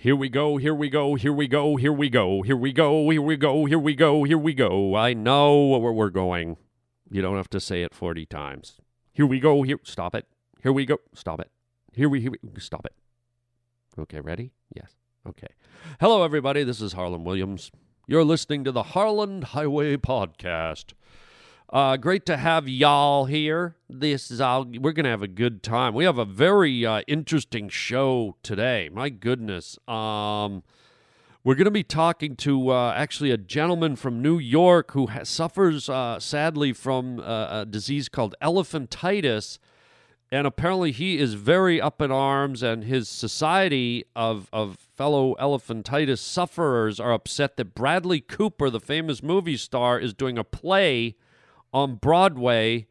Here we go, here we go, here we go, here we go, here we go, here we go, here we go, here we go. I know where we're going. You don't have to say it 40 times. Here we go, here, stop it. Here we go, stop it. Here we, here we, stop it. Okay, ready? Yes. Okay. Hello, everybody. This is Harland Williams. You're listening to the Harland Highway Podcast. Uh, great to have y'all here. This is all. We're gonna have a good time. We have a very uh, interesting show today. My goodness. Um, we're gonna be talking to uh, actually a gentleman from New York who ha- suffers uh, sadly from uh, a disease called elephantitis, and apparently he is very up in arms, and his society of of fellow elephantitis sufferers are upset that Bradley Cooper, the famous movie star, is doing a play on Broadway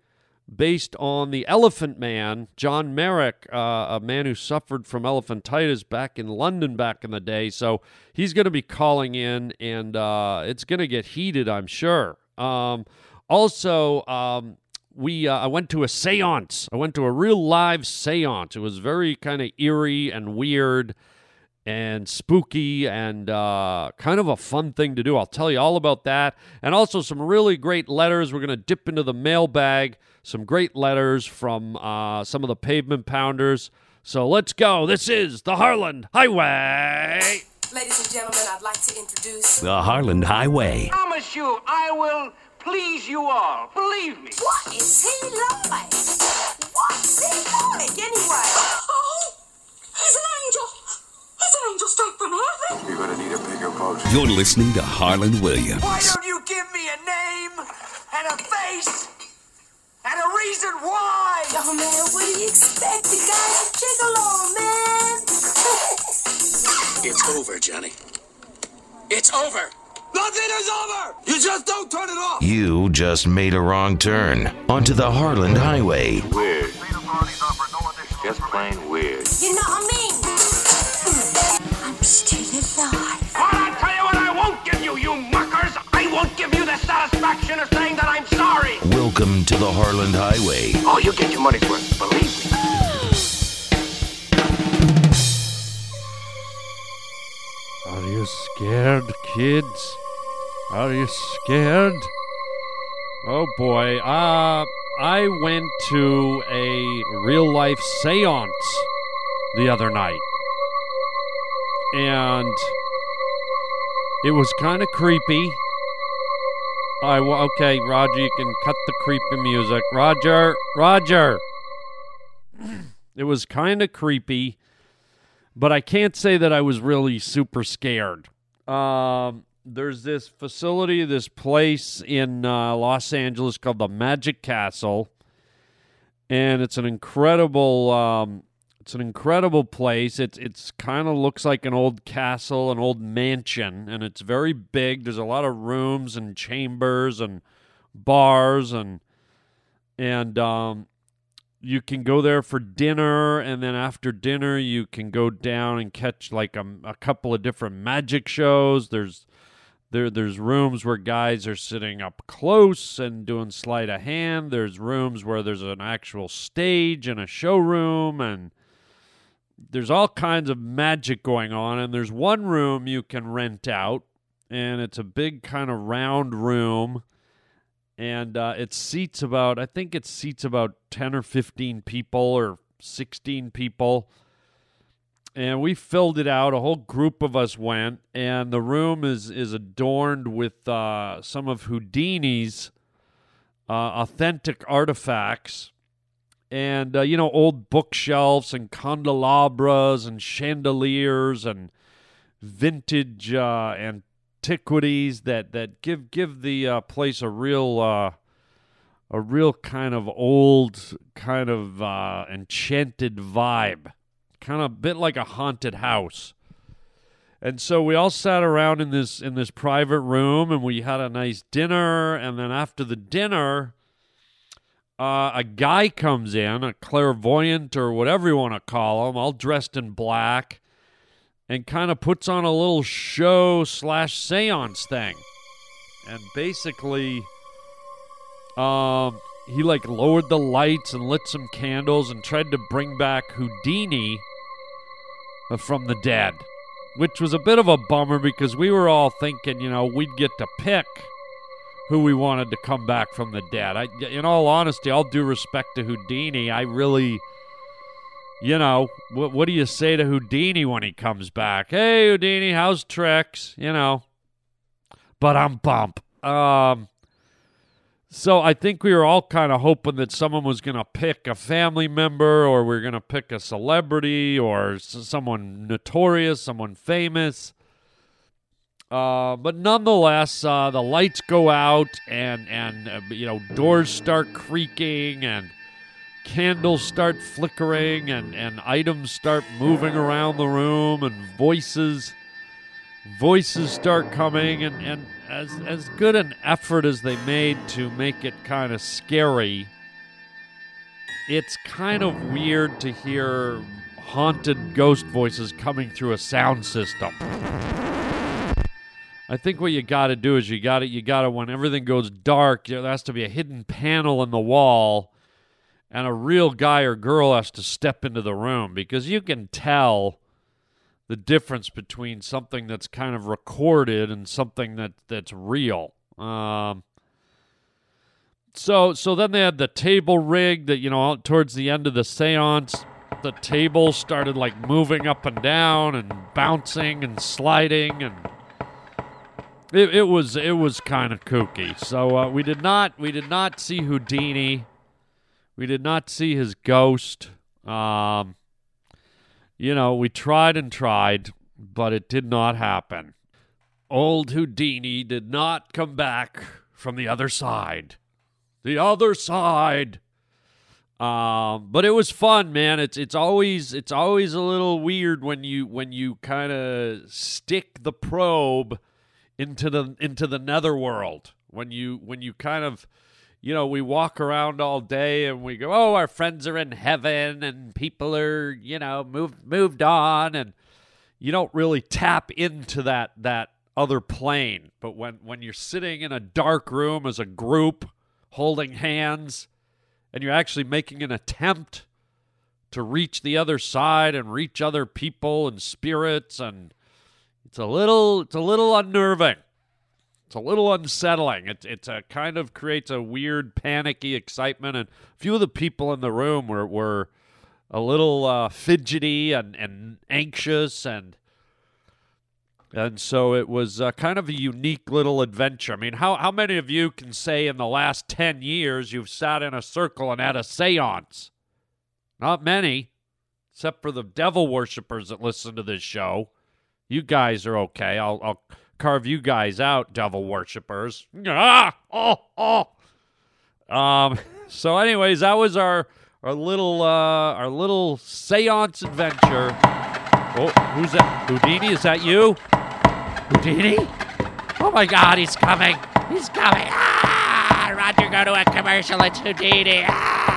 based on the Elephant Man, John Merrick, uh, a man who suffered from elephantitis back in London back in the day. So he's going to be calling in, and uh, it's going to get heated, I'm sure. Um, also, um, we uh, I went to a séance. I went to a real live séance. It was very kind of eerie and weird and spooky and uh, kind of a fun thing to do. I'll tell you all about that. And also some really great letters. We're going to dip into the mailbag. Some great letters from uh, some of the pavement pounders. So let's go. This is the Harland Highway. Ladies and gentlemen, I'd like to introduce. The Harland Highway. I promise you, I will please you all. Believe me. What is he like? What's he like anyway? Oh, he's an angel. He's an angel straight from heaven. You're gonna need a bigger boat. You're listening to Harland Williams. Why don't you give me a name and a face and a reason why? Oh man, what do you expect? The guy's a gigolo, man. It's over, Johnny. It's over. Nothing is over. You just don't turn it off. You just made a wrong turn onto the Harland Highway. Weird. Just plain weird. you know what I mean? Satisfaction of saying that I'm sorry. Welcome to the Harland Highway. Oh, you get your money's worth. Believe me. Are you scared, kids? Are you scared? Oh boy. Uh I went to a real life séance the other night. And it was kind of creepy. I okay, Roger, you can cut the creepy music. Roger, Roger. It was kind of creepy but I can't say that I was really super scared. Um, there's this facility, this place in uh, Los Angeles called the Magic Castle, and it's an incredible, um, it's an incredible place. It's it's kind of looks like an old castle, an old mansion, and it's very big. There's a lot of rooms and chambers and bars and and um, you can go there for dinner and then after dinner you can go down and catch like a, a couple of different magic shows there's there there's rooms where guys are sitting up close and doing sleight of hand there's rooms where there's an actual stage and a showroom and there's all kinds of magic going on and there's one room you can rent out and it's a big kind of round room and uh, it seats about I think it seats about ten or fifteen people or sixteen people, and we filled it out. A whole group of us went, and the room is is adorned with uh, some of Houdini's uh, authentic artifacts. And uh, you know, old bookshelves and candelabras and chandeliers and vintage uh, antiquities that that give give the uh, place a real uh, a real kind of old kind of uh, enchanted vibe, kind of a bit like a haunted house. And so we all sat around in this in this private room, and we had a nice dinner. And then after the dinner, uh, a guy comes in, a clairvoyant or whatever you want to call him, all dressed in black, and kind of puts on a little show slash seance thing. And basically, um, he like lowered the lights and lit some candles and tried to bring back Houdini from the dead. which was a bit of a bummer because we were all thinking, you know, we'd get to pick who we wanted to come back from the dead. I, in all honesty, all due respect to Houdini, I really, you know, what, what do you say to Houdini when he comes back? Hey, Houdini, how's tricks? You know, but I'm bump. Um, so I think we were all kind of hoping that someone was going to pick a family member, or we are going to pick a celebrity, or someone notorious, someone famous. Uh, but nonetheless, uh, the lights go out, and and uh, you know doors start creaking, and candles start flickering, and and items start moving around the room, and voices voices start coming, and and as as good an effort as they made to make it kind of scary, it's kind of weird to hear haunted ghost voices coming through a sound system. I think what you got to do is you got to you got to when everything goes dark, there has to be a hidden panel in the wall, and a real guy or girl has to step into the room because you can tell the difference between something that's kind of recorded and something that that's real. Um, so so then they had the table rig that you know towards the end of the séance, the table started like moving up and down and bouncing and sliding and it, it was it was kind of kooky. So uh, we did not we did not see Houdini. We did not see his ghost. Um, you know, we tried and tried, but it did not happen. Old Houdini did not come back from the other side. The other side. Um, but it was fun, man. It's it's always it's always a little weird when you when you kind of stick the probe into the into the netherworld when you when you kind of you know we walk around all day and we go oh our friends are in heaven and people are you know moved moved on. And you don't really tap into that that other plane. But when when you're sitting in a dark room as a group holding hands and you're actually making an attempt to reach the other side and reach other people and spirits and it's a little it's a little unnerving it's a little unsettling it, it's a kind of creates a weird panicky excitement and a few of the people in the room were, were a little uh, fidgety and, and anxious and and so it was uh, kind of a unique little adventure. I mean, how, how many of you can say in the last 10 years you've sat in a circle and had a seance? Not many, except for the devil worshippers that listen to this show. You guys are okay. I'll, I'll carve you guys out, devil worshippers. Ah! Oh, oh. Um, so, anyways, that was our, our little uh, our little seance adventure. Oh, who's that? Houdini? Is that you? Houdini? Oh my God, he's coming! He's coming! Ah! Roger, go to a commercial. It's Houdini. Ah!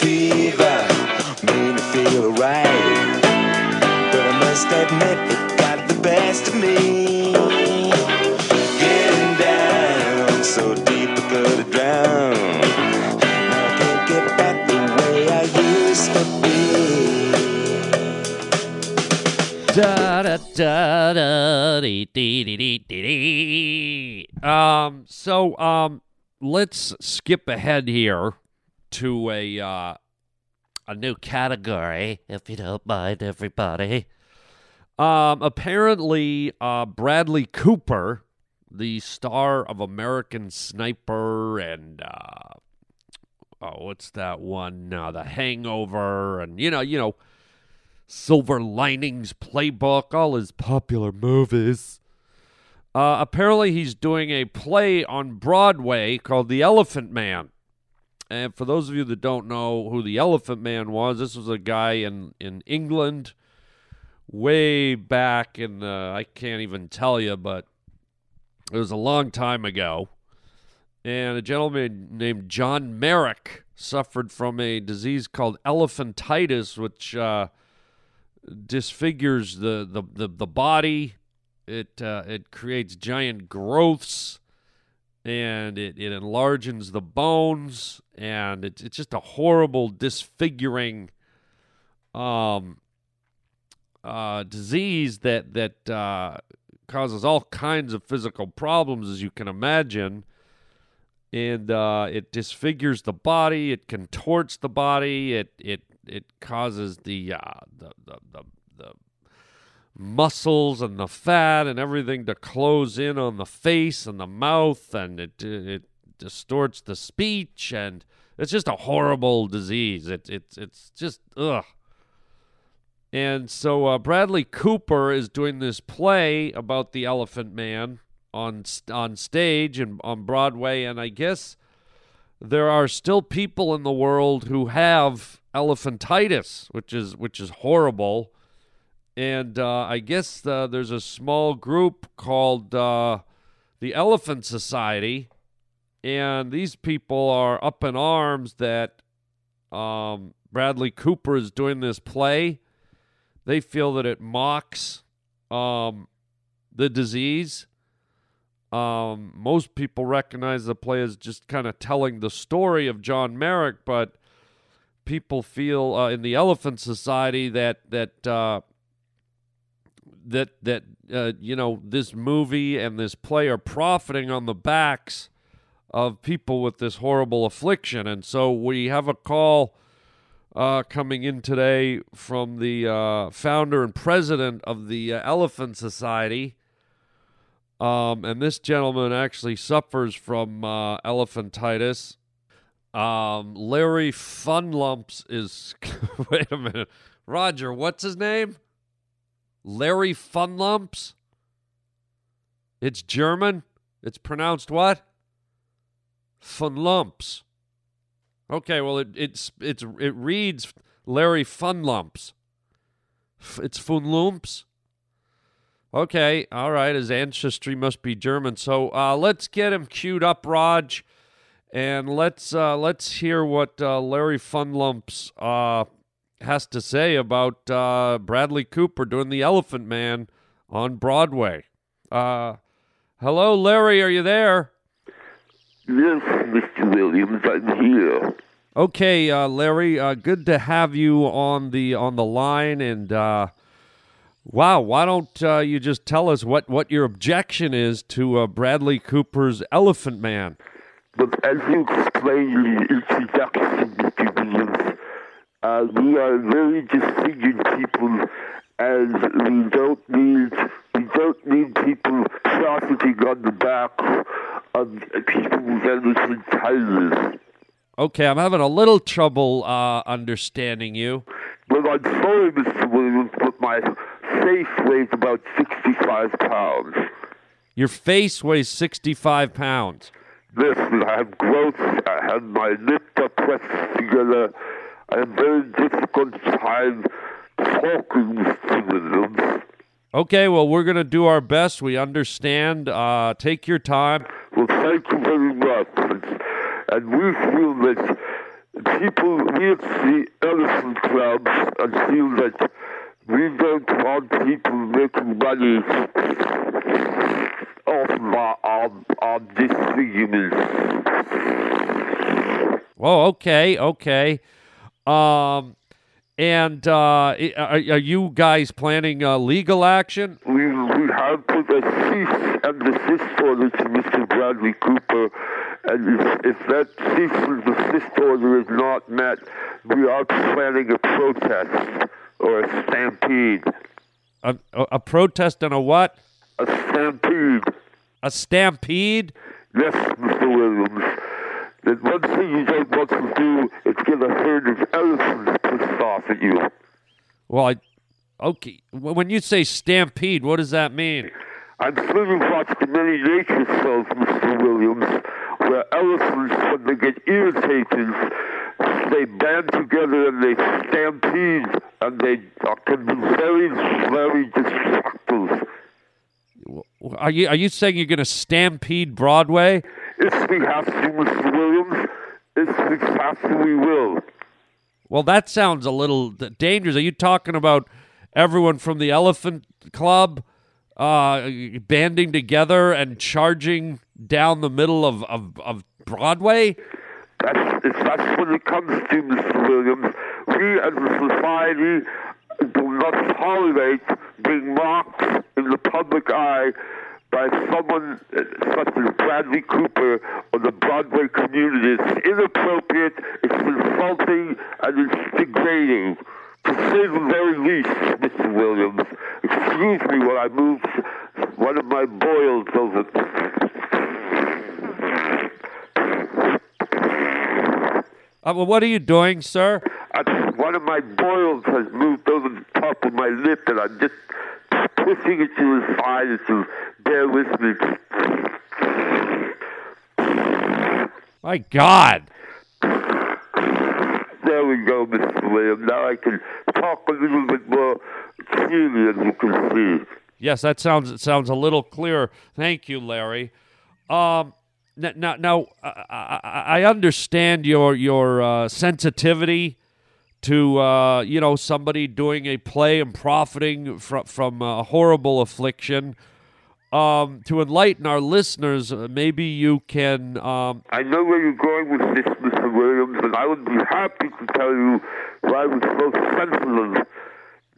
Fever, made me feel right. Must admit, it got the best of me. Getting down so deep I could drown. I can't get back the way I used to be. Da da da da dee dee dee dee dee dee. Um. So um, let's skip ahead here to a uh, a new category, if you don't mind, everybody. Um. Apparently, uh, Bradley Cooper, the star of American Sniper and uh, oh, what's that one? Uh, the Hangover, and you know, you know. Silver Linings Playbook, all his popular movies. Uh, apparently, he's doing a play on Broadway called The Elephant Man. And for those of you that don't know who the Elephant Man was, this was a guy in, in England way back in the, I can't even tell you, but it was a long time ago. And a gentleman named John Merrick suffered from a disease called elephantitis, which uh, disfigures the, the, the, the body. It, uh, it creates giant growths and it, it enlarges the bones and it's, it's just a horrible disfiguring um uh, disease that that uh, causes all kinds of physical problems, as you can imagine. And uh, it disfigures the body. It contorts the body. It it it causes the uh, the, the the the muscles and the fat and everything to close in on the face and the mouth, and it it distorts the speech, and it's just a horrible disease. It it's it's just ugh. And so uh, Bradley Cooper is doing this play about the Elephant Man on on stage and on Broadway, and I guess there are still people in the world who have elephantitis, which is which is horrible. And uh, I guess uh, there's a small group called uh, the Elephant Society, and these people are up in arms that um, Bradley Cooper is doing this play. They feel that it mocks um, the disease. Um, most people recognize the play as just kind of telling the story of John Merrick, but people feel uh, in the Elephant Society that that uh, that that uh, you know this movie and this play are profiting on the backs of people with this horrible affliction, and so we have a call uh, coming in today from the uh, founder and president of the uh, Elephant Society. Um, and this gentleman actually suffers from uh, elephantitis. Um, Larry Funlumps is. wait a minute. Roger, what's his name? Larry Funlumps? It's German? It's pronounced what? Funlumps. Okay, well it it's it's it reads Larry Funlumps. It's Funlumps. Okay, all right. His ancestry must be German. So uh, let's get him queued up, Raj, and let's uh, let's hear what uh, Larry Funlumps uh, has to say about uh, Bradley Cooper doing the Elephant Man on Broadway. Uh, hello, Larry. Are you there? Yes. Williams, I'm here. Okay, uh, Larry. Uh, good to have you on the on the line. And uh, wow, why don't uh, you just tell us what what your objection is to uh, Bradley Cooper's Elephant Man? But as you explained in the introduction, Mr. Williams, uh, we are very disfigured people, and we don't need we don't need people profiting on the back of people with elephantitis. Okay, I'm having a little trouble uh, understanding you. Well, I'm sorry, Mr. Williams, but my face weighs about 65 pounds. Your face weighs 65 pounds. This, I have growth, I have my lips are pressed together. I have very difficult time talking, Mr. Williams. Okay, well, we're going to do our best. We understand. Uh, take your time. Well, thank you very much. And- we feel that people, we at the Elephant Club, and feel that we don't want people making money off our, our, our disfigurements. Oh, okay, okay. Um, and uh, are, are you guys planning uh, legal action? We, we have put a cease and desist order to Mr. Bradley Cooper, and if, if that cease and desist order is not met, we are planning a protest or a stampede. A, a, a protest and a what? A stampede. A stampede? Yes, Mr. Williams. The one thing you don't want to do is get a herd of elephants off at you. Well, I, okay. When you say stampede, what does that mean? I'm sure you've watched the many nature shows, Mr. Williams, where elephants, when they get irritated, they band together and they stampede, and they can be very, very destructive. Are you are you saying you're going to stampede Broadway? If we have to, Mr. Williams, if we have to, we will. Well, that sounds a little dangerous. Are you talking about everyone from the Elephant Club uh, banding together and charging down the middle of, of, of Broadway? That's, that's what it comes to, Mr. Williams, we as a society do not tolerate being mocked in the public eye by someone uh, such as Bradley Cooper or the Broadway community. It's inappropriate, it's insulting, and it's degrading. To say the very least, Mr. Williams. Excuse me while I move one of my boils over. Uh, well, what are you doing, sir? I, one of my boils has moved over the top of my lip, and I'm just pushing it to the side. So bear with me. My God. There we go, Mr. Williams. Now I can talk a little bit more clearly, as you can see. Yes, that sounds it sounds a little clearer. Thank you, Larry. Um, n- now, now I, I, I understand your your uh, sensitivity to uh, you know somebody doing a play and profiting from from a horrible affliction. Um, to enlighten our listeners, uh, maybe you can. Um, I know where you're going with this, Mr. Williams, and I would be happy to tell you why I was so sensitive.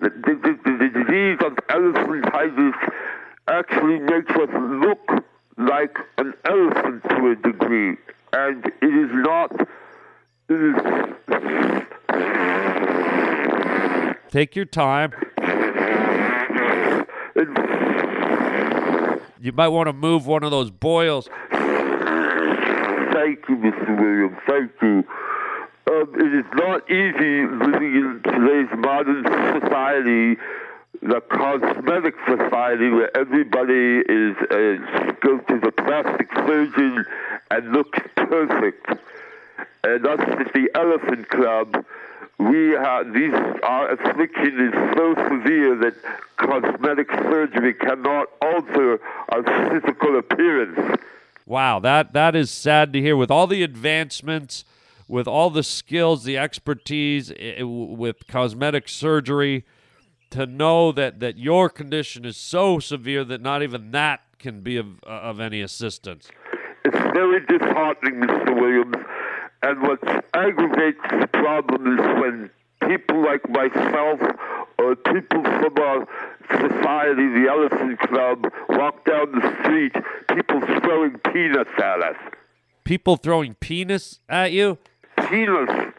The, the, the, the disease of elephantitis actually makes us look like an elephant to a degree, and it is not. Take your time. You might want to move one of those boils. Thank you, Mr. Williams. Thank you. Um, it is not easy living in today's modern society, the cosmetic society, where everybody is uh, goes to the plastic surgeon and looks perfect. And us at the Elephant Club, we have these. Our affliction is so severe that cosmetic surgery cannot alter our physical appearance. Wow, that that is sad to hear. With all the advancements, with all the skills, the expertise i- i- with cosmetic surgery, to know that that your condition is so severe that not even that can be of of any assistance. It's very disheartening, Mr. Williams. And what aggravates the problem is when people like myself or people from our society, the Elephant Club, walk down the street, people throwing peanuts at us. People throwing penis at you. Peanuts.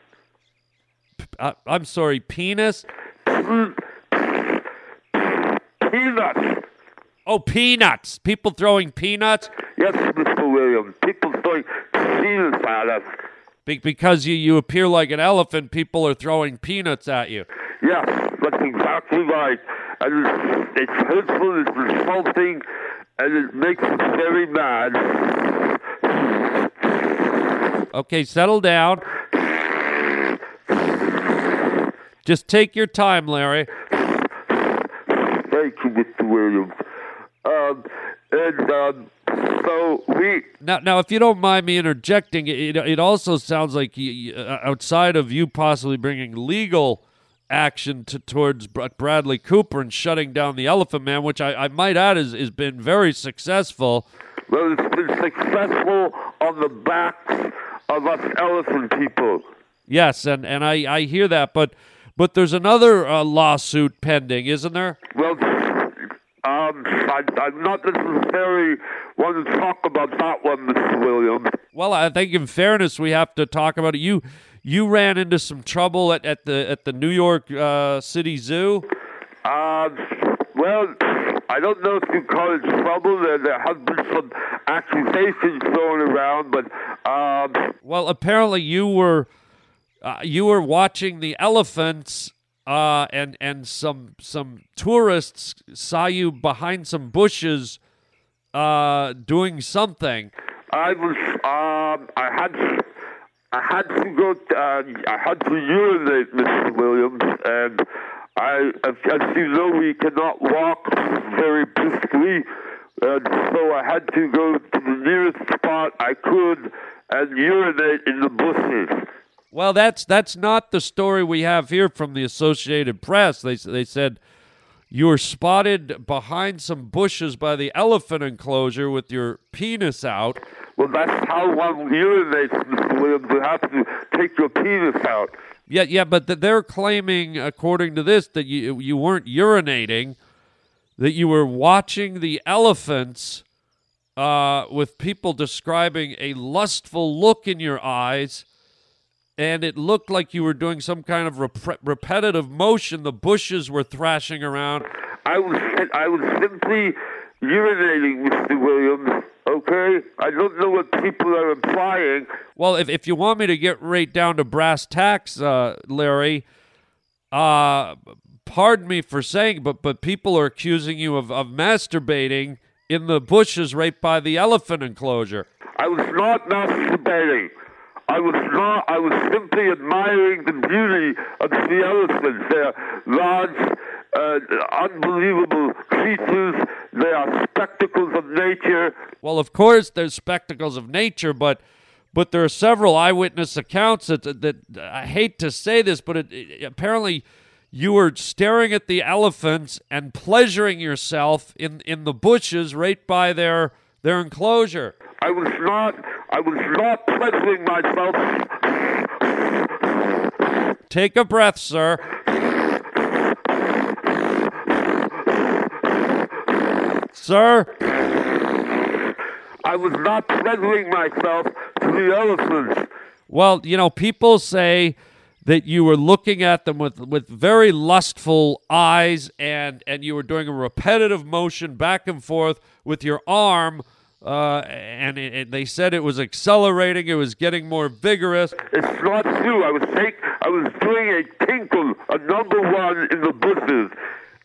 Uh, I'm sorry, penis. Peanuts. Oh, peanuts. People throwing peanuts Yes, Mr. Williams. People throwing peanuts at us. Be- because you you appear like an elephant. People are throwing peanuts at you. Yes, that's exactly right. And it's, it's hurtful, it's insulting, and it makes us very mad. Okay, settle down. Just take your time, Larry. Thank you, Mr. Williams. Um, and um, so we, Now, now, if you don't mind me interjecting, it it also sounds like you, uh, outside of you possibly bringing legal action to, towards Bradley Cooper and shutting down the Elephant Man, which I, I might add has is been very successful. well, it's been successful on the backs of us elephant people. Yes, and, and I, I hear that, but but there's another uh, lawsuit pending, isn't there? Well, um, I, I'm not necessarily want to talk about that one, Mr. Williams. Well, I think in fairness, we have to talk about it. You you ran into some trouble at, at the at the New York uh, City Zoo. Uh, well, I don't know if you call it trouble. There, there have been some accusations thrown around, but um, Well, apparently you were uh, you were watching the elephants, uh, and and some some tourists saw you behind some bushes, uh, doing something. I was um, I had I had to go. Uh, I had to urinate, Mr. Williams, and I, as you know, we cannot walk very briskly, and so I had to go to the nearest spot I could and urinate in the bushes. Well, that's that's not the story we have here from the Associated Press. They they said you were spotted behind some bushes by the elephant enclosure with your penis out. Well, that's how one urinates, Mr. Williams. You have to take your penis out. Yeah, yeah, but they're claiming, according to this, that you you weren't urinating, that you were watching the elephants, uh, with people describing a lustful look in your eyes, and it looked like you were doing some kind of rep- repetitive motion. The bushes were thrashing around. I was I was simply urinating, Mr. Williams. Okay, I don't know what people are implying. Well, if, if you want me to get right down to brass tacks, uh, Larry, uh, pardon me for saying, but but people are accusing you of, of masturbating in the bushes right by the elephant enclosure. I was not masturbating. I was not. I was simply admiring the beauty of the elephants. They're large, uh, unbelievable creatures. They are spectacles of nature. Well, of course, they're spectacles of nature, but but there are several eyewitness accounts that that, that I hate to say this, but it, it- apparently you were staring at the elephants and pleasuring yourself in in the bushes right by their their enclosure. I was not. I was not pleasuring myself. Take a breath, sir. Sir, I was not pleasuring myself to the elephants. well, you know, people say that you were looking at them with, with very lustful eyes and, and you were doing a repetitive motion back and forth with your arm. Uh, and, it, and they said it was accelerating, it was getting more vigorous. It's not true. I was take. I was doing a tinkle, a number one in the bushes.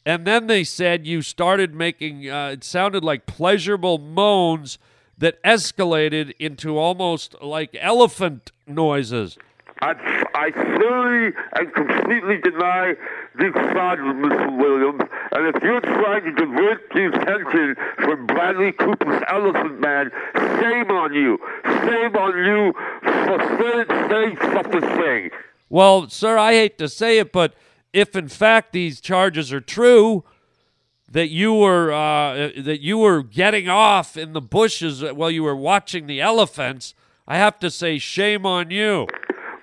And then they said you started making, uh, it sounded like pleasurable moans that escalated into almost like elephant noises. I, I thoroughly and completely deny these charges, Mr. Williams. And if you're trying to divert the attention from Bradley Cooper's Elephant Man, shame on you. Shame on you for saying, saying such a thing. Well, sir, I hate to say it, but if in fact these charges are true, that you were uh, that you were getting off in the bushes while you were watching the elephants, I have to say shame on you.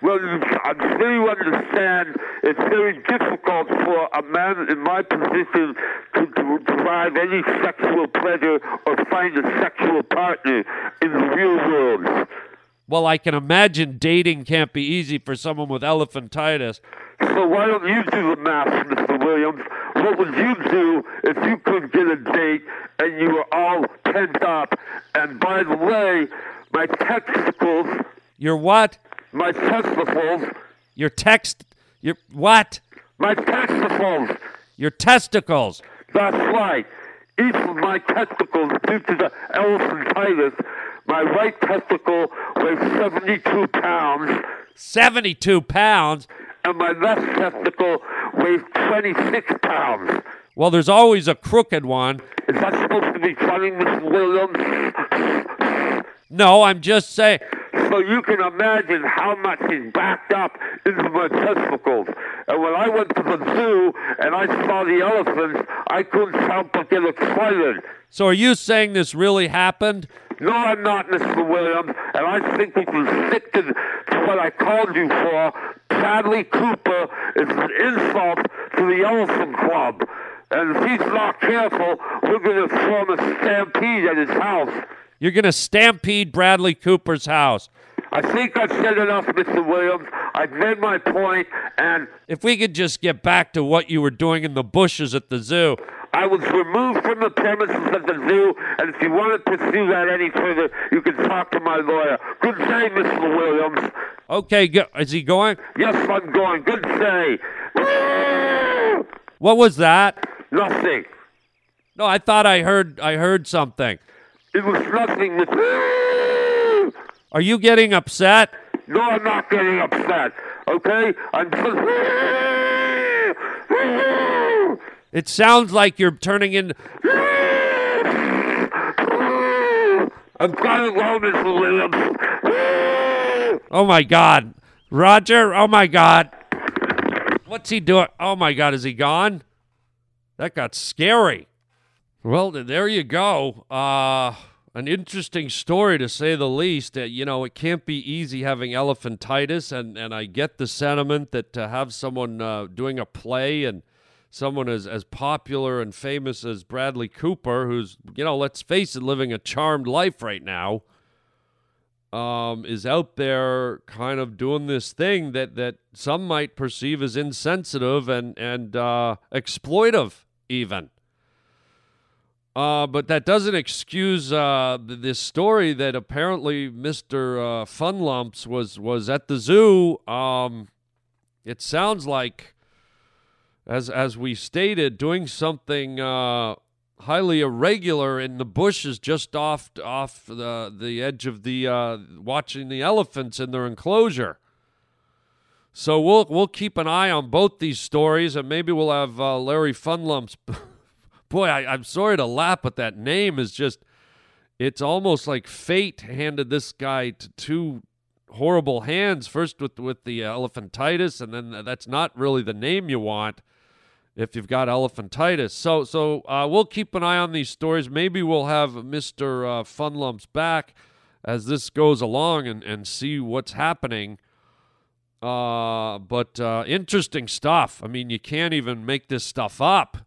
Well, I'm sure you understand it's very difficult for a man in my position to, to derive any sexual pleasure or find a sexual partner in the real world. Well, I can imagine dating can't be easy for someone with elephantitis. So why don't you do the math, Mr. Williams? What would you do if you couldn't get a date and you were all pent up? And by the way, my testicles, Your what? My testicles, Your text? Your what? my testicles. Your testicles? That's right. Each of my testicles, due to the elephantitis, my right testicle weighs 72 pounds, Seventy-two pounds. and my left testicle weighs 26 pounds. Well, there's always a crooked one. Is that supposed to be funny, Mr. Williams? No, I'm just saying. So you can imagine how much he's backed up into my testicles. And when I went to the zoo and I saw the elephants, I couldn't help but get excited. So, are you saying this really happened? No, I'm not, Mr. Williams, and I think we can stick to, to what I called you for. Bradley Cooper is an insult to the Elephant Club. And if he's not careful, we're going to form a stampede at his house. You're going to stampede Bradley Cooper's house. I think I've said enough, Mr. Williams. I've made my point, and If we could just get back to what you were doing in the bushes at the zoo. I was removed from the premises of the zoo, and if you want to pursue that any further, you can talk to my lawyer. Good day, Mr. Williams. Okay, go- is he going? Yes, I'm going. Good day. What was that? Nothing. No, I thought I heard I heard something. It was nothing, Mr. Are you getting upset? No, I'm not getting upset. Okay? I'm just. It sounds like you're turning in I'm to go, Mr. Williams. Oh my god. Roger, oh my god. What's he doing? Oh my god, is he gone? That got scary. Well, there you go. Uh an interesting story to say the least. Uh, you know, it can't be easy having elephantitis, and, and I get the sentiment that to have someone uh, doing a play and someone as, as popular and famous as Bradley Cooper, who's, you know, let's face it, living a charmed life right now, um, is out there kind of doing this thing that, that some might perceive as insensitive and, and uh, exploitive, even. Uh, but that doesn't excuse uh, th- this story that apparently Mr. Uh, Funlumps was was at the zoo. Um, it sounds like, as as we stated, doing something uh, highly irregular in the bushes just off off the the edge of the uh, watching the elephants in their enclosure. So we'll we'll keep an eye on both these stories, and maybe we'll have uh, Larry Funlumps. Boy, I, I'm sorry to laugh, but that name is just. It's almost like fate handed this guy to two horrible hands. First with with the elephantitis, and then that's not really the name you want if you've got elephantitis. So so uh, we'll keep an eye on these stories. Maybe we'll have Mister uh, Funlumps back as this goes along and and see what's happening. Uh, but uh, interesting stuff. I mean, you can't even make this stuff up.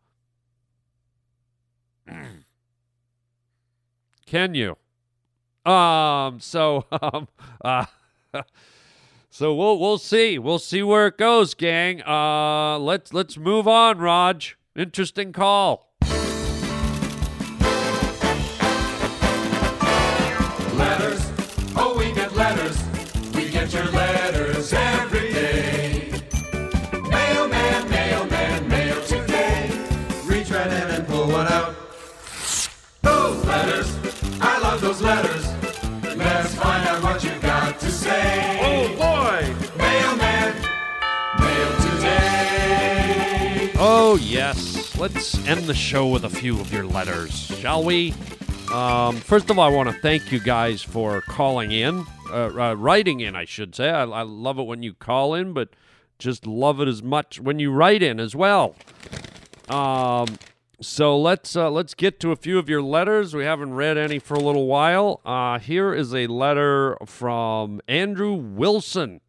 Can you? Um. So um. Uh. So we'll we'll see. We'll see where it goes, gang. Uh. Let's let's move on, Raj. Interesting call. Oh yes. Let's end the show with a few of your letters, shall we? Um, first of all, I want to thank you guys for calling in, uh, uh, writing in, I should say. I, I love it when you call in, but just love it as much when you write in as well. Um, so let's uh, let's get to a few of your letters. We haven't read any for a little while. Uh, here is a letter from Andrew Wilson.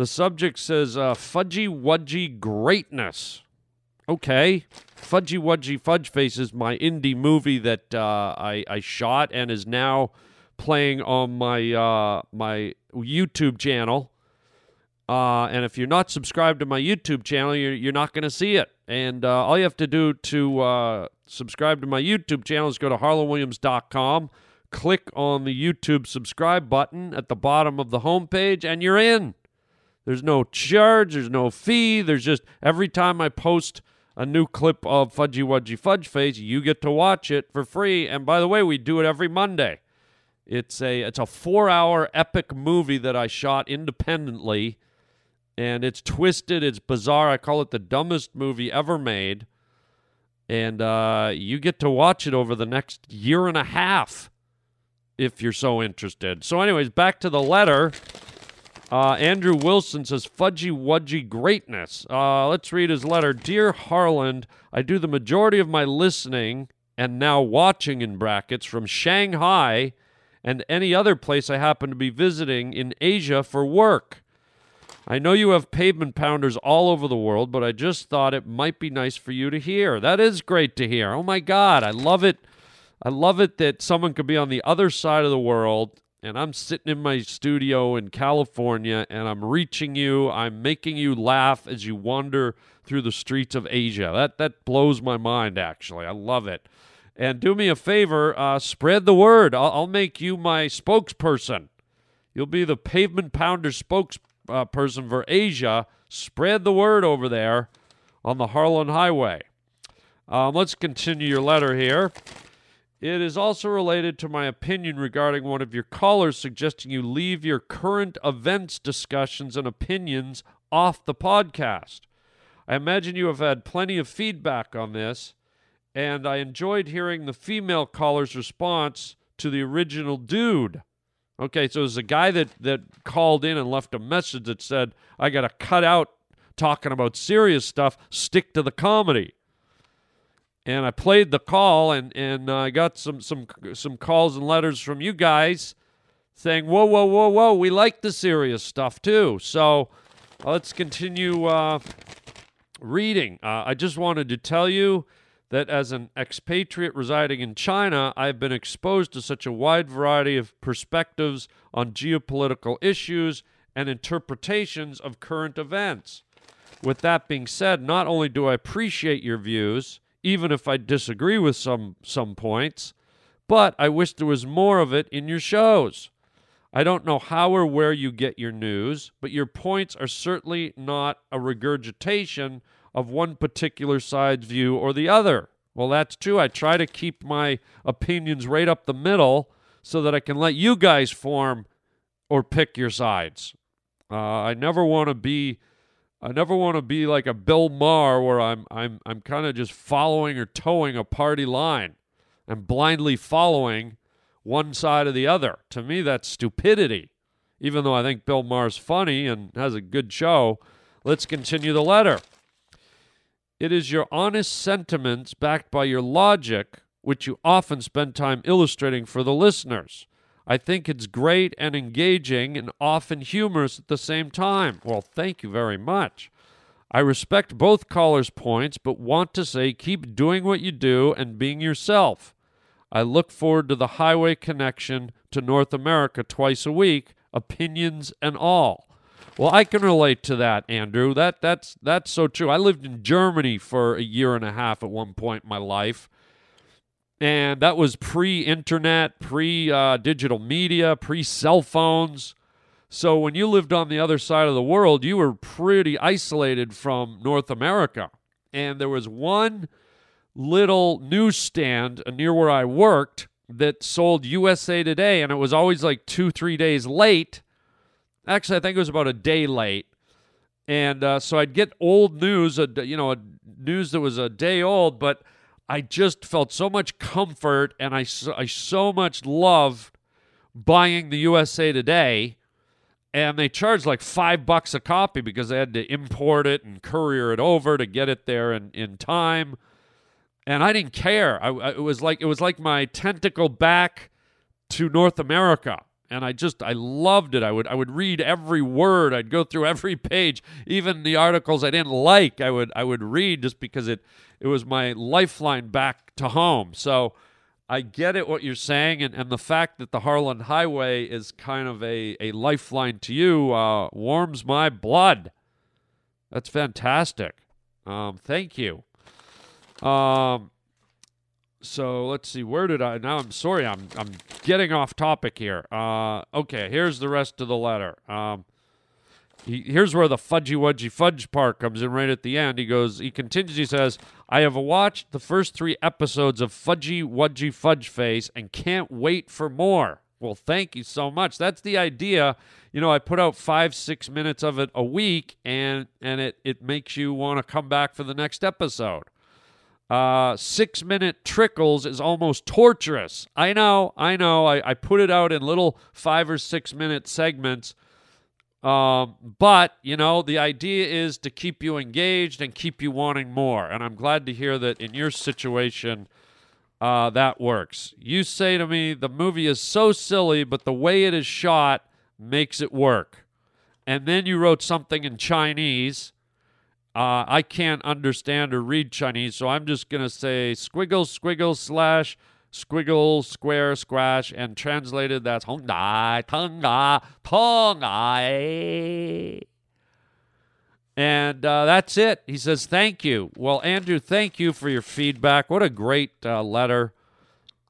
The subject says uh, "Fudgy Wudgy Greatness." Okay, Fudgy Wudgy Fudge Face is my indie movie that uh, I I shot and is now playing on my uh, my YouTube channel. Uh, and if you're not subscribed to my YouTube channel, you're, you're not going to see it. And uh, all you have to do to uh, subscribe to my YouTube channel is go to harlandwilliams.com, click on the YouTube subscribe button at the bottom of the homepage, and you're in. There's no charge, there's no fee. There's just every time I post a new clip of Fudgy Wudgy Fudge Face, you get to watch it for free. And by the way, we do it every Monday. It's a it's a four hour epic movie that I shot independently and it's twisted, it's bizarre. I call it the dumbest movie ever made. And uh, you get to watch it over the next year and a half if you're so interested. So, anyways, back to the letter. Uh, Andrew Wilson says, Fudgy Wudgy Greatness. Uh, let's read his letter. Dear Harland, I do the majority of my listening and now watching in brackets from Shanghai and any other place I happen to be visiting in Asia for work. I know you have pavement pounders all over the world, but I just thought it might be nice for you to hear. That is great to hear. Oh my God, I love it. I love it that someone could be on the other side of the world and I'm sitting in my studio in California and I'm reaching you. I'm making you laugh as you wander through the streets of Asia. That that blows my mind actually. I love it. And do me a favor, uh, spread the word. I'll, I'll make you my spokesperson. You'll be the pavement pounder spokesperson uh, for Asia, spread the word over there on the Harland Highway. Um, let's continue your letter here. It is also related to my opinion regarding one of your callers suggesting you leave your current events discussions and opinions off the podcast. I imagine you have had plenty of feedback on this, and I enjoyed hearing the female caller's response to the original dude. Okay, so there's a guy that, that called in and left a message that said, I got to cut out talking about serious stuff, stick to the comedy. And I played the call, and and uh, I got some some some calls and letters from you guys saying, "Whoa, whoa, whoa, whoa, we like the serious stuff too." So let's continue uh, reading. Uh, I just wanted to tell you that as an expatriate residing in China, I've been exposed to such a wide variety of perspectives on geopolitical issues and interpretations of current events. With that being said, not only do I appreciate your views, even if I disagree with some some points, but I wish there was more of it in your shows. I don't know how or where you get your news, but your points are certainly not a regurgitation of one particular side's view or the other. Well, that's true. I try to keep my opinions right up the middle so that I can let you guys form or pick your sides. Uh, I never want to be I never want to be like a Bill Maher where I'm I'm I'm kind of just following or towing a party line. I'm blindly following one side or the other. To me, that's stupidity. Even though I think Bill Maher's funny and has a good show, let's continue the letter. It is your honest sentiments backed by your logic, which you often spend time illustrating for the listeners. I think it's great and engaging and often humorous at the same time. Well, thank you very much. I respect both callers' points, but want to say keep doing what you do and being yourself. I look forward to the highway connection to North America twice a week, opinions and all. Well, I can relate to that, Andrew. That that's that's so true. I lived in Germany for a year and a half at one point in my life, and that was pre-internet, pre-digital media, pre-cell phones. So when you lived on the other side of the world, you were pretty isolated from North America, and there was one little newsstand near where I worked that sold USA Today, and it was always like two, three days late. Actually, I think it was about a day late. And uh, so I'd get old news, uh, you know, news that was a day old, but I just felt so much comfort and I, so- I so much loved buying the USA Today. And they charged like five bucks a copy because they had to import it and courier it over to get it there in, in time and I didn't care. I, I, it was like it was like my tentacle back to North America, and I just I loved it. I would I would read every word. I'd go through every page, even the articles I didn't like. I would I would read just because it it was my lifeline back to home. So. I get it what you're saying, and, and the fact that the Harland Highway is kind of a, a lifeline to you uh, warms my blood. That's fantastic. Um, thank you. Um, so let's see. Where did I? Now I'm sorry. I'm I'm getting off topic here. Uh, okay. Here's the rest of the letter. Um, he, here's where the fudgy wudgy fudge part comes in right at the end. He goes. He continues. He says, "I have watched the first three episodes of Fudgy Wudgy Fudge Face and can't wait for more." Well, thank you so much. That's the idea. You know, I put out five, six minutes of it a week, and and it it makes you want to come back for the next episode. Uh, six minute trickles is almost torturous. I know, I know. I, I put it out in little five or six minute segments. Um, but, you know, the idea is to keep you engaged and keep you wanting more. And I'm glad to hear that in your situation, uh, that works. You say to me, the movie is so silly, but the way it is shot makes it work. And then you wrote something in Chinese uh, I can't understand or read Chinese, so I'm just going to say squiggle, squiggle, slash, squiggle, square, squash, and translated that's Hong Dai, Tong Tong Dai. And uh, that's it. He says, Thank you. Well, Andrew, thank you for your feedback. What a great uh, letter.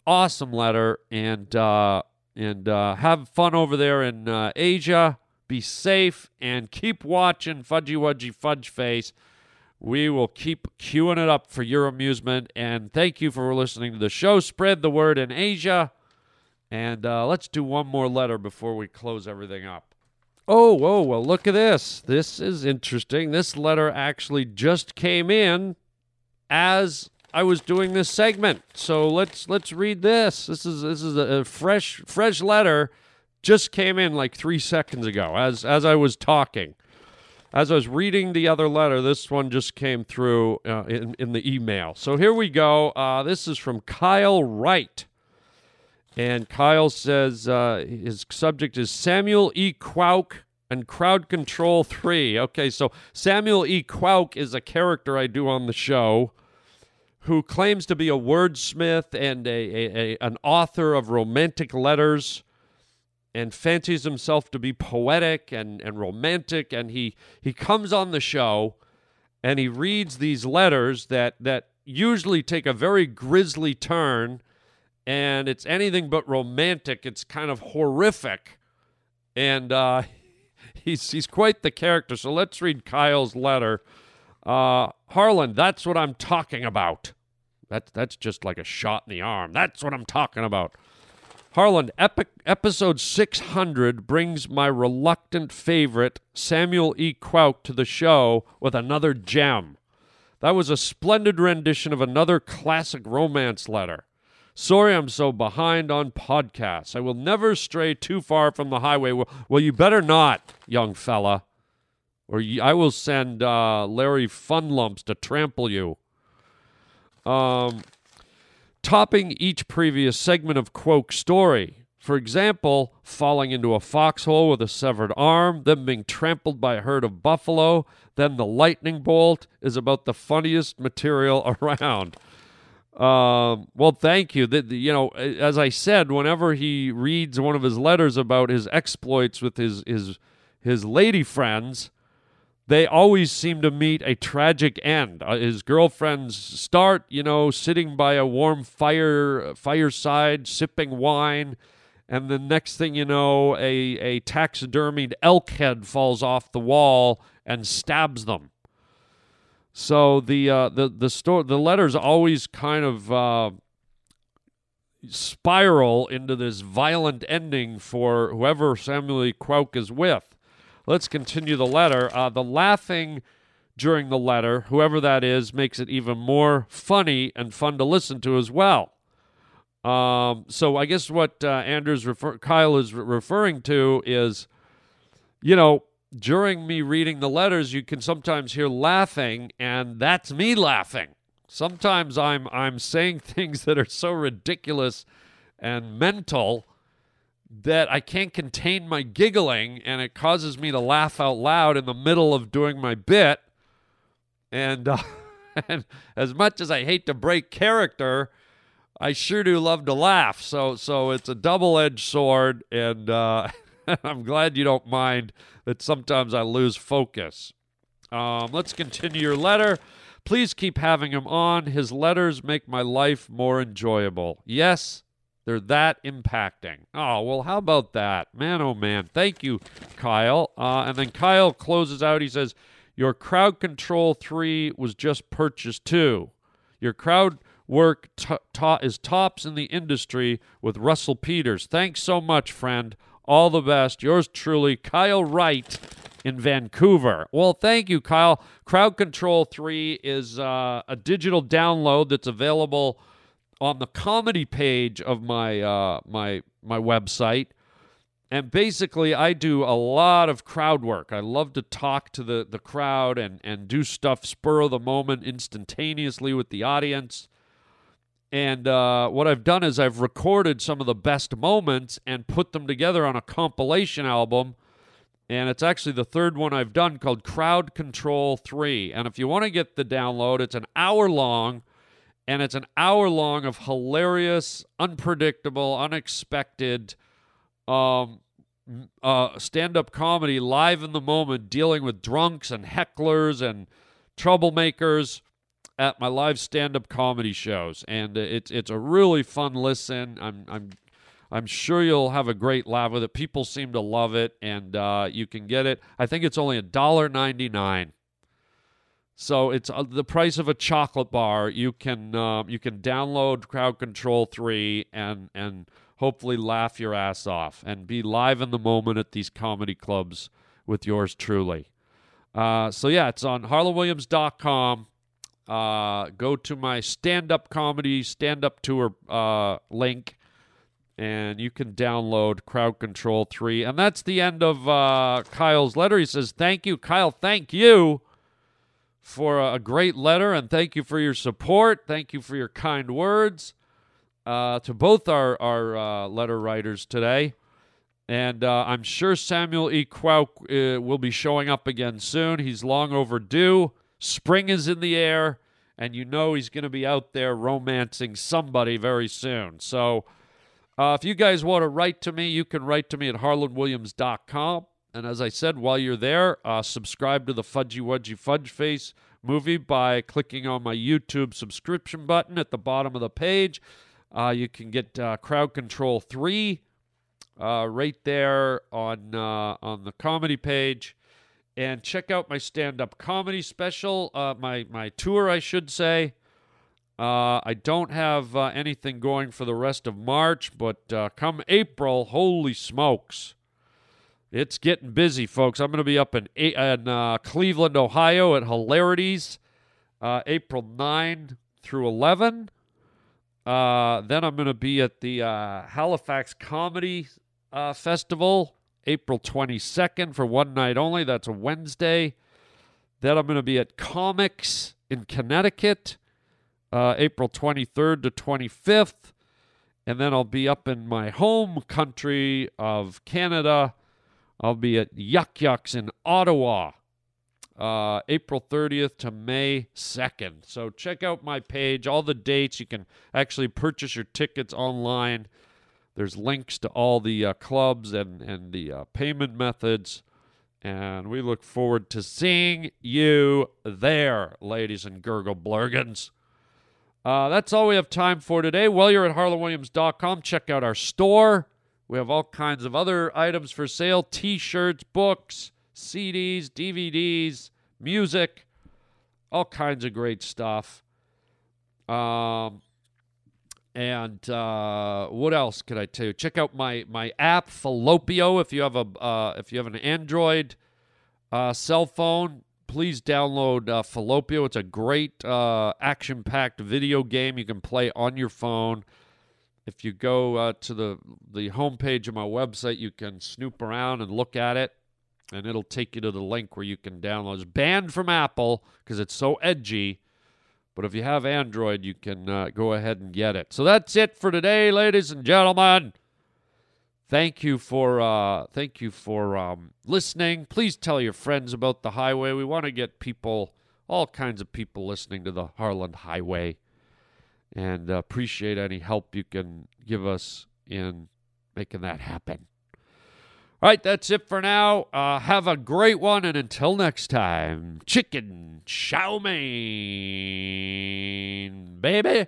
Awesome letter. And, uh, and uh, have fun over there in uh, Asia. Be safe and keep watching Fudgy Wudgy Fudge Face. We will keep queuing it up for your amusement. And thank you for listening to the show. Spread the word in Asia. And uh, let's do one more letter before we close everything up. Oh, whoa, well, look at this. This is interesting. This letter actually just came in as I was doing this segment. So let's let's read this. This is this is a fresh fresh letter just came in like three seconds ago as as I was talking. as I was reading the other letter, this one just came through uh, in, in the email. So here we go. Uh, this is from Kyle Wright. And Kyle says uh, his subject is Samuel E. Quauk and Crowd Control 3. Okay, so Samuel E. Quauk is a character I do on the show who claims to be a wordsmith and a, a, a an author of romantic letters and fancies himself to be poetic and, and romantic and he he comes on the show and he reads these letters that that usually take a very grisly turn and it's anything but romantic. It's kind of horrific. And uh, he's he's quite the character. So let's read Kyle's letter. Uh, Harland that's what I'm talking about. That's that's just like a shot in the arm. That's what I'm talking about Harland, episode 600 brings my reluctant favorite, Samuel E. Quauk, to the show with another gem. That was a splendid rendition of another classic romance letter. Sorry I'm so behind on podcasts. I will never stray too far from the highway. Well, well you better not, young fella, or I will send uh, Larry Funlumps to trample you. Um, topping each previous segment of Quoke's story. For example, falling into a foxhole with a severed arm, then being trampled by a herd of buffalo, then the lightning bolt is about the funniest material around. Um, well, thank you. The, the- you know, as I said, whenever he reads one of his letters about his exploits with his his his lady friends, they always seem to meet a tragic end. Uh, his girlfriends start, you know, sitting by a warm fire fireside, sipping wine, and the next thing you know, a a taxidermied elk head falls off the wall and stabs them. So the uh, the the store the letters always kind of uh, spiral into this violent ending for whoever Samuel E. Is with. Let's continue the letter. Uh, the laughing during the letter, whoever that is, makes it even more funny and fun to listen to as well. Um, so I guess what uh, Andrews refer- Kyle is re- referring to is, you know, during me reading the letters, you can sometimes hear laughing, and that's me laughing. Sometimes I'm I'm saying things that are so ridiculous and mental that I can't contain my giggling, and it causes me to laugh out loud in the middle of doing my bit. And, uh, and as much as I hate to break character, I sure do love to laugh. So so it's a double-edged sword, and uh, I'm glad you don't mind that sometimes I lose focus. Um, let's continue your letter. Please keep having him on. His letters make my life more enjoyable. Yes, they're that impacting. Oh, well, how about that? Man, oh, man. Thank you, Kyle. Uh, and then Kyle closes out. He says, Your Crowd Control 3 was just purchased too. Your crowd work t- to- is tops in the industry with Russell Peters. Thanks so much, friend. All the best. Yours truly, Kyle Wright in Vancouver. Well, thank you, Kyle. Crowd Control 3 is uh, a digital download that's available on the comedy page of my uh, my my website. And basically, I do a lot of crowd work. I love to talk to the, the crowd and, and do stuff spur of the moment instantaneously with the audience. And uh, what I've done is I've recorded some of the best moments and put them together on a compilation album. And it's actually the third one I've done called Crowd Control 3. And if you want to get the download, it's an hour long. And it's an hour long of hilarious, unpredictable, unexpected um, uh, stand up comedy live in the moment, dealing with drunks and hecklers and troublemakers at my live stand up comedy shows. And uh, it's, it's a really fun listen. I'm, I'm, I'm sure you'll have a great laugh with it. People seem to love it, and uh, you can get it. I think it's only $1.99. So it's uh, the price of a chocolate bar. You can um, you can download Crowd Control Three and and hopefully laugh your ass off and be live in the moment at these comedy clubs with yours truly. Uh, so yeah, it's on harlandwilliams.com. Uh, go to my stand up comedy stand up tour uh, link and you can download Crowd Control 3. And that's the end of uh, Kyle's letter. He says, Thank you, Kyle. Thank you for a great letter, and thank you for your support. Thank you for your kind words uh, to both our, our uh, letter writers today. And uh, I'm sure Samuel E. Quauk uh, will be showing up again soon. He's long overdue. Spring is in the air, and you know he's going to be out there romancing somebody very soon. So uh, if you guys want to write to me, you can write to me at harlandwilliams.com. And as I said, while you're there, uh, subscribe to the Fudgy Wudgy Fudge Face movie by clicking on my YouTube subscription button at the bottom of the page. Uh, you can get uh, Crowd Control 3 uh, right there on uh, on the comedy page, and check out my stand-up comedy special, uh, my my tour, I should say. Uh, I don't have uh, anything going for the rest of March, but uh, come April, holy smokes, it's getting busy, folks. I'm going to be up in in uh, Cleveland, Ohio, at Hilarities, uh, April 9 through 11. Uh, then I'm going to be at the uh, Halifax Comedy uh, Festival, April 22nd for one night only. That's a Wednesday. Then I'm going to be at Comics in Connecticut, uh, April 23rd to 25th. And then I'll be up in my home country of Canada. I'll be at Yuk Yuk's in Ottawa, uh, April 30th to May 2nd. So check out my page, all the dates. You can actually purchase your tickets online. There's links to all the uh, clubs and, and the uh, payment methods. And we look forward to seeing you there, ladies and gurgle blurgans. Uh, that's all we have time for today. While you're at harlandwilliams.com, check out our store. We have all kinds of other items for sale t shirts, books, CDs, DVDs, music, all kinds of great stuff. Um, and uh, what else could I tell you? Check out my my app Fallopio if you have a uh, if you have an Android uh, cell phone. Please download uh, Fallopio. It's a great uh, action packed video game you can play on your phone. If you go uh, to the the homepage of my website, you can snoop around and look at it, and it'll take you to the link where you can download. It's banned from Apple because it's so edgy. But if you have Android, you can uh, go ahead and get it. So that's it for today, ladies and gentlemen. Thank you for uh, thank you for um, listening. Please tell your friends about the highway. We want to get people, all kinds of people, listening to the Harland Highway, and uh, appreciate any help you can give us in making that happen. All right, that's it for now. Uh, have a great one, and until next time, chicken chow mein, baby.